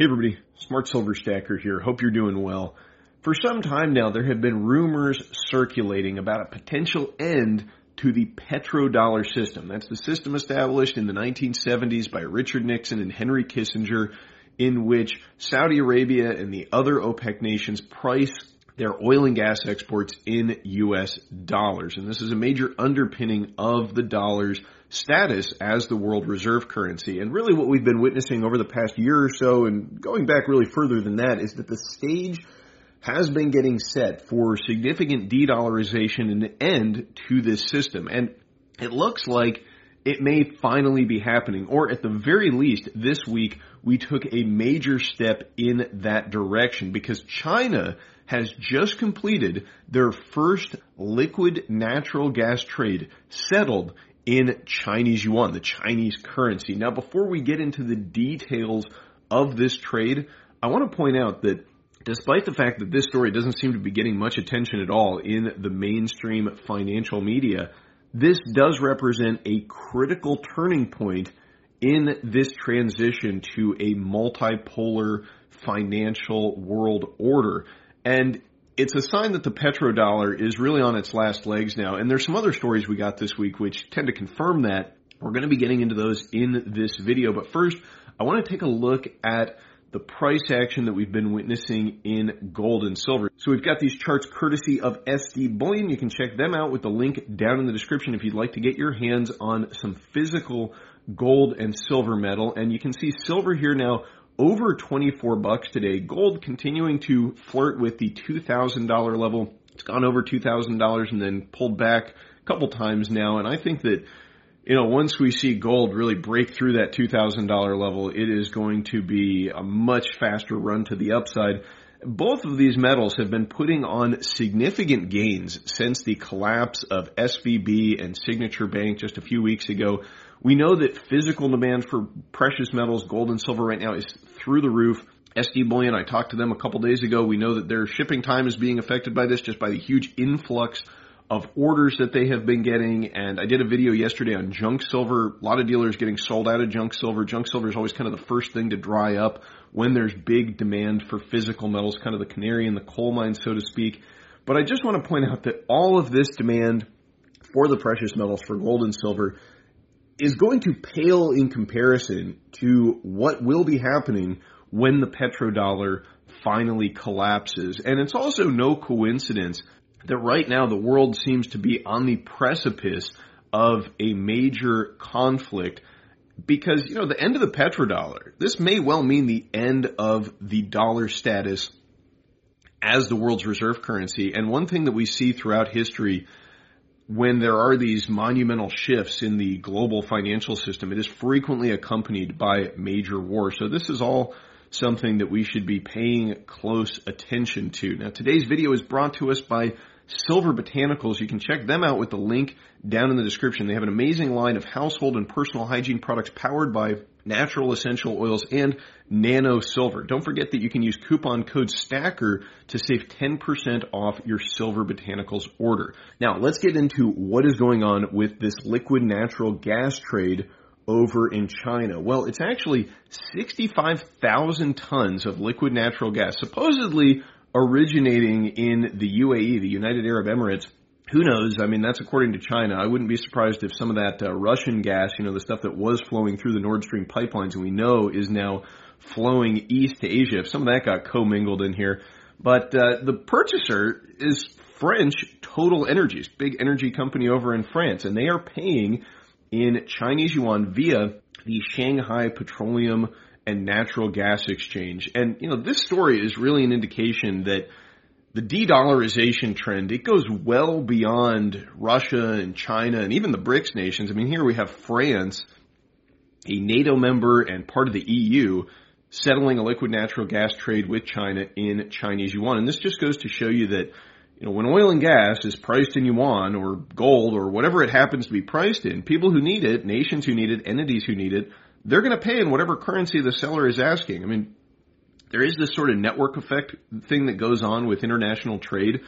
Hey everybody, Smart Silver Stacker here. Hope you're doing well. For some time now, there have been rumors circulating about a potential end to the petrodollar system. That's the system established in the 1970s by Richard Nixon and Henry Kissinger, in which Saudi Arabia and the other OPEC nations price their oil and gas exports in US dollars. And this is a major underpinning of the dollar's status as the world reserve currency. And really what we've been witnessing over the past year or so, and going back really further than that, is that the stage has been getting set for significant de-dollarization and the end to this system. And it looks like it may finally be happening, or at the very least, this week, we took a major step in that direction because China has just completed their first liquid natural gas trade settled in Chinese yuan, the Chinese currency. Now, before we get into the details of this trade, I want to point out that despite the fact that this story doesn't seem to be getting much attention at all in the mainstream financial media, this does represent a critical turning point in this transition to a multipolar financial world order. And it's a sign that the petrodollar is really on its last legs now. And there's some other stories we got this week which tend to confirm that. We're going to be getting into those in this video. But first, I want to take a look at the price action that we've been witnessing in gold and silver. So we've got these charts courtesy of SD Bullion. You can check them out with the link down in the description if you'd like to get your hands on some physical gold and silver metal. And you can see silver here now over 24 bucks today. Gold continuing to flirt with the $2,000 level. It's gone over $2,000 and then pulled back a couple times now. And I think that, you know, once we see gold really break through that $2,000 level, it is going to be a much faster run to the upside. Both of these metals have been putting on significant gains since the collapse of SVB and Signature Bank just a few weeks ago. We know that physical demand for precious metals, gold and silver right now is through the roof. SD Bullion, I talked to them a couple days ago. We know that their shipping time is being affected by this just by the huge influx of orders that they have been getting. And I did a video yesterday on junk silver. A lot of dealers getting sold out of junk silver. Junk silver is always kind of the first thing to dry up when there's big demand for physical metals, kind of the canary in the coal mine, so to speak. But I just want to point out that all of this demand for the precious metals, for gold and silver, is going to pale in comparison to what will be happening when the petrodollar finally collapses. And it's also no coincidence that right now the world seems to be on the precipice of a major conflict because, you know, the end of the petrodollar, this may well mean the end of the dollar status as the world's reserve currency. And one thing that we see throughout history when there are these monumental shifts in the global financial system, it is frequently accompanied by major war. So this is all something that we should be paying close attention to. Now today's video is brought to us by Silver Botanicals. You can check them out with the link down in the description. They have an amazing line of household and personal hygiene products powered by natural essential oils and nano silver. Don't forget that you can use coupon code STACKER to save 10% off your Silver Botanicals order. Now, let's get into what is going on with this liquid natural gas trade over in China? Well, it's actually 65,000 tons of liquid natural gas, supposedly originating in the UAE, the United Arab Emirates. Who knows? I mean, that's according to China. I wouldn't be surprised if some of that uh, Russian gas, you know, the stuff that was flowing through the Nord Stream pipelines and we know is now flowing east to Asia, if some of that got commingled in here. But uh, the purchaser is French Total Energies, big energy company over in France, and they are paying in Chinese yuan via the Shanghai Petroleum and Natural Gas Exchange. And, you know, this story is really an indication that the de-dollarization trend, it goes well beyond Russia and China and even the BRICS nations. I mean, here we have France, a NATO member and part of the EU, settling a liquid natural gas trade with China in Chinese yuan. And this just goes to show you that, you know, when oil and gas is priced in yuan or gold or whatever it happens to be priced in, people who need it, nations who need it, entities who need it, they're going to pay in whatever currency the seller is asking. I mean, there is this sort of network effect thing that goes on with international trade.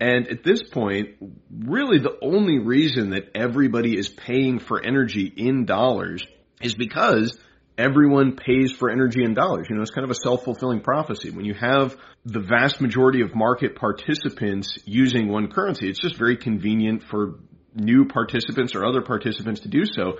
And at this point, really the only reason that everybody is paying for energy in dollars is because everyone pays for energy in dollars. You know, it's kind of a self-fulfilling prophecy. When you have the vast majority of market participants using one currency, it's just very convenient for new participants or other participants to do so.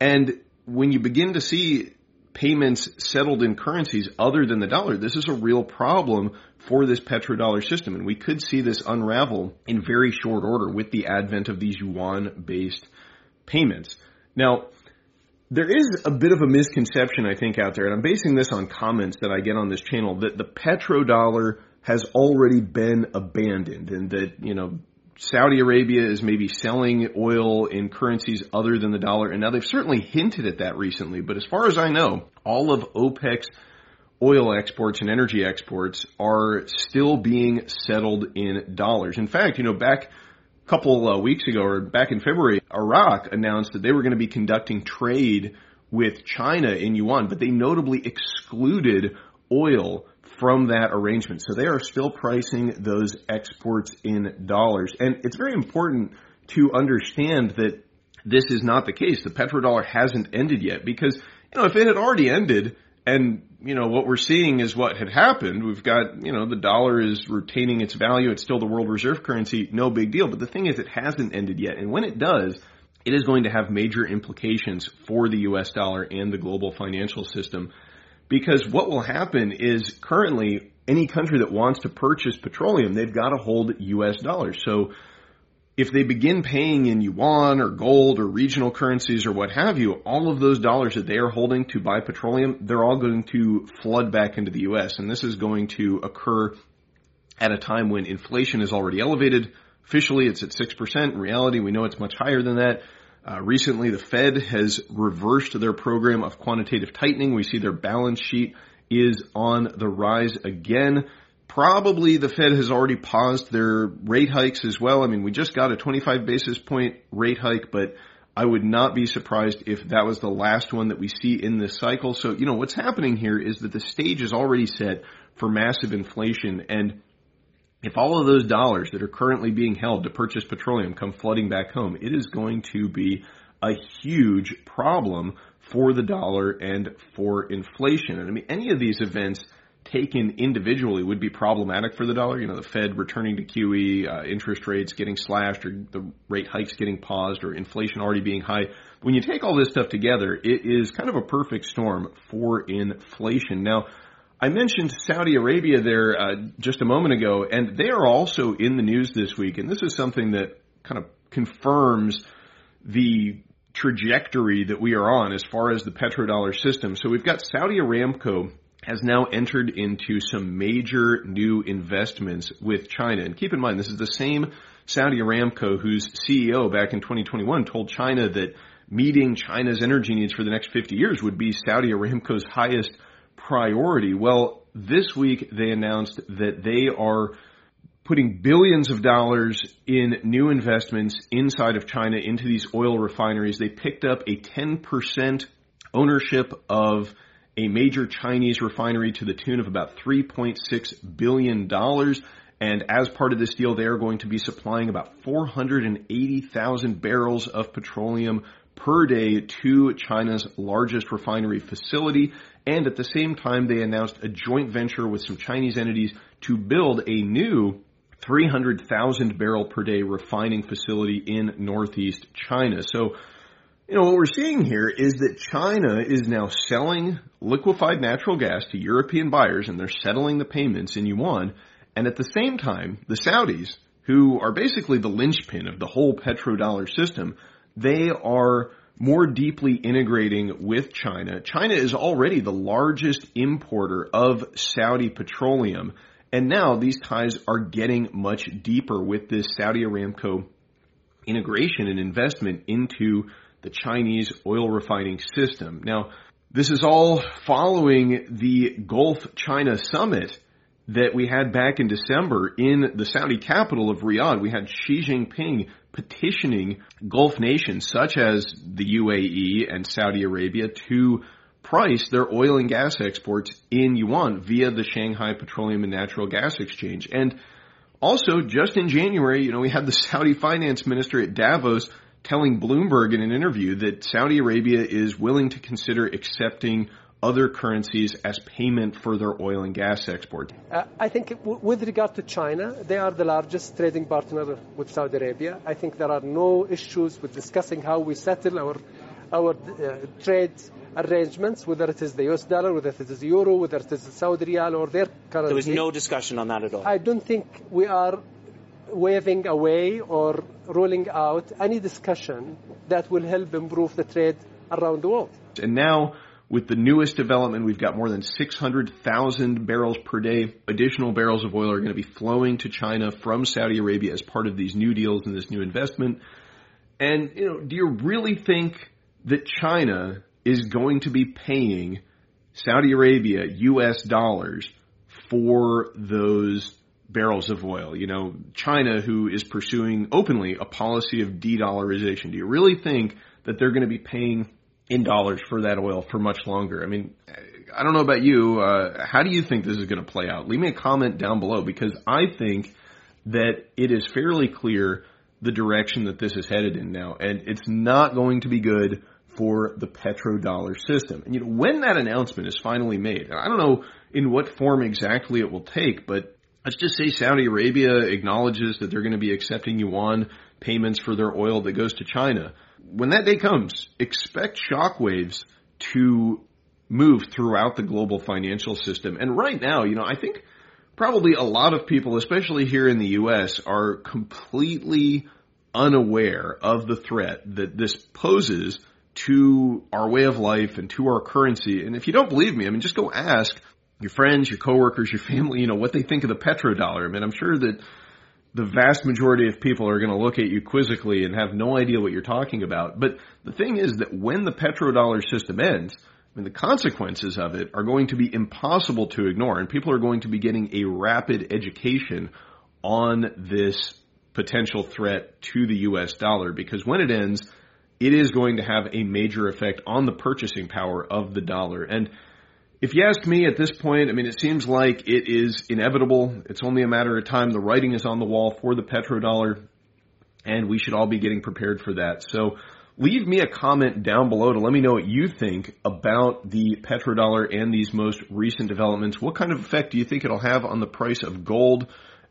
And when you begin to see payments settled in currencies other than the dollar, this is a real problem for this petrodollar system. And we could see this unravel in very short order with the advent of these yuan based payments. Now, there is a bit of a misconception, I think, out there, and I'm basing this on comments that I get on this channel, that the petrodollar has already been abandoned and that, you know, Saudi Arabia is maybe selling oil in currencies other than the dollar. And now they've certainly hinted at that recently, but as far as I know, all of OPEC's oil exports and energy exports are still being settled in dollars. In fact, you know, back a couple uh, weeks ago or back in February, Iraq announced that they were going to be conducting trade with China in yuan, but they notably excluded oil from that arrangement. So they are still pricing those exports in dollars. And it's very important to understand that this is not the case. The petrodollar hasn't ended yet because, you know, if it had already ended and, you know, what we're seeing is what had happened, we've got, you know, the dollar is retaining its value. It's still the world reserve currency. No big deal. But the thing is, it hasn't ended yet. And when it does, it is going to have major implications for the US dollar and the global financial system. Because what will happen is currently any country that wants to purchase petroleum, they've got to hold US dollars. So if they begin paying in yuan or gold or regional currencies or what have you, all of those dollars that they are holding to buy petroleum, they're all going to flood back into the US. And this is going to occur at a time when inflation is already elevated. Officially, it's at 6%. In reality, we know it's much higher than that. Uh, recently, the Fed has reversed their program of quantitative tightening. We see their balance sheet is on the rise again. Probably the Fed has already paused their rate hikes as well. I mean, we just got a 25 basis point rate hike, but I would not be surprised if that was the last one that we see in this cycle. So, you know, what's happening here is that the stage is already set for massive inflation and if all of those dollars that are currently being held to purchase petroleum come flooding back home, it is going to be a huge problem for the dollar and for inflation. And I mean, any of these events taken individually would be problematic for the dollar. You know, the Fed returning to QE, uh, interest rates getting slashed, or the rate hikes getting paused, or inflation already being high. When you take all this stuff together, it is kind of a perfect storm for inflation. Now, I mentioned Saudi Arabia there uh, just a moment ago, and they are also in the news this week. And this is something that kind of confirms the trajectory that we are on as far as the petrodollar system. So we've got Saudi Aramco has now entered into some major new investments with China. And keep in mind, this is the same Saudi Aramco whose CEO back in 2021 told China that meeting China's energy needs for the next 50 years would be Saudi Aramco's highest priority. Well, this week they announced that they are putting billions of dollars in new investments inside of China into these oil refineries. They picked up a 10% ownership of a major Chinese refinery to the tune of about $3.6 billion. And as part of this deal, they are going to be supplying about 480,000 barrels of petroleum per day to China's largest refinery facility. And at the same time, they announced a joint venture with some Chinese entities to build a new 300,000 barrel per day refining facility in northeast China. So, you know, what we're seeing here is that China is now selling liquefied natural gas to European buyers and they're settling the payments in yuan. And at the same time, the Saudis, who are basically the linchpin of the whole petrodollar system, they are more deeply integrating with China. China is already the largest importer of Saudi petroleum. And now these ties are getting much deeper with this Saudi Aramco integration and investment into the Chinese oil refining system. Now, this is all following the Gulf China summit that we had back in December in the Saudi capital of Riyadh. We had Xi Jinping petitioning Gulf nations such as the UAE and Saudi Arabia to price their oil and gas exports in yuan via the Shanghai Petroleum and Natural Gas Exchange. And also, just in January, you know, we had the Saudi finance minister at Davos telling Bloomberg in an interview that Saudi Arabia is willing to consider accepting other currencies as payment for their oil and gas export? Uh, I think w- with regard to China, they are the largest trading partner with Saudi Arabia. I think there are no issues with discussing how we settle our our uh, trade arrangements, whether it is the US dollar, whether it is the euro, whether it is the Saudi rial or their currency. There was no discussion on that at all. I don't think we are waving away or ruling out any discussion that will help improve the trade around the world. And now with the newest development, we've got more than 600,000 barrels per day. Additional barrels of oil are going to be flowing to China from Saudi Arabia as part of these new deals and this new investment. And, you know, do you really think that China is going to be paying Saudi Arabia US dollars for those barrels of oil? You know, China, who is pursuing openly a policy of de-dollarization, do you really think that they're going to be paying in dollars for that oil for much longer. I mean, I don't know about you. Uh, how do you think this is going to play out? Leave me a comment down below because I think that it is fairly clear the direction that this is headed in now, and it's not going to be good for the petrodollar system. And you know, when that announcement is finally made, I don't know in what form exactly it will take, but let's just say Saudi Arabia acknowledges that they're going to be accepting yuan payments for their oil that goes to China when that day comes, expect shockwaves to move throughout the global financial system. And right now, you know, I think probably a lot of people, especially here in the U.S., are completely unaware of the threat that this poses to our way of life and to our currency. And if you don't believe me, I mean, just go ask your friends, your coworkers, your family, you know, what they think of the petrodollar. I mean, I'm sure that the vast majority of people are going to look at you quizzically and have no idea what you're talking about. But the thing is that when the petrodollar system ends, I mean, the consequences of it are going to be impossible to ignore, and people are going to be getting a rapid education on this potential threat to the US dollar because when it ends, it is going to have a major effect on the purchasing power of the dollar. And if you ask me at this point, I mean, it seems like it is inevitable. It's only a matter of time. The writing is on the wall for the petrodollar, and we should all be getting prepared for that. So leave me a comment down below to let me know what you think about the petrodollar and these most recent developments. What kind of effect do you think it'll have on the price of gold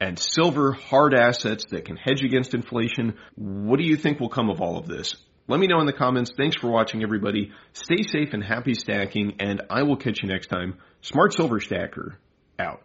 and silver, hard assets that can hedge against inflation? What do you think will come of all of this? Let me know in the comments. Thanks for watching, everybody. Stay safe and happy stacking, and I will catch you next time. Smart Silver Stacker, out.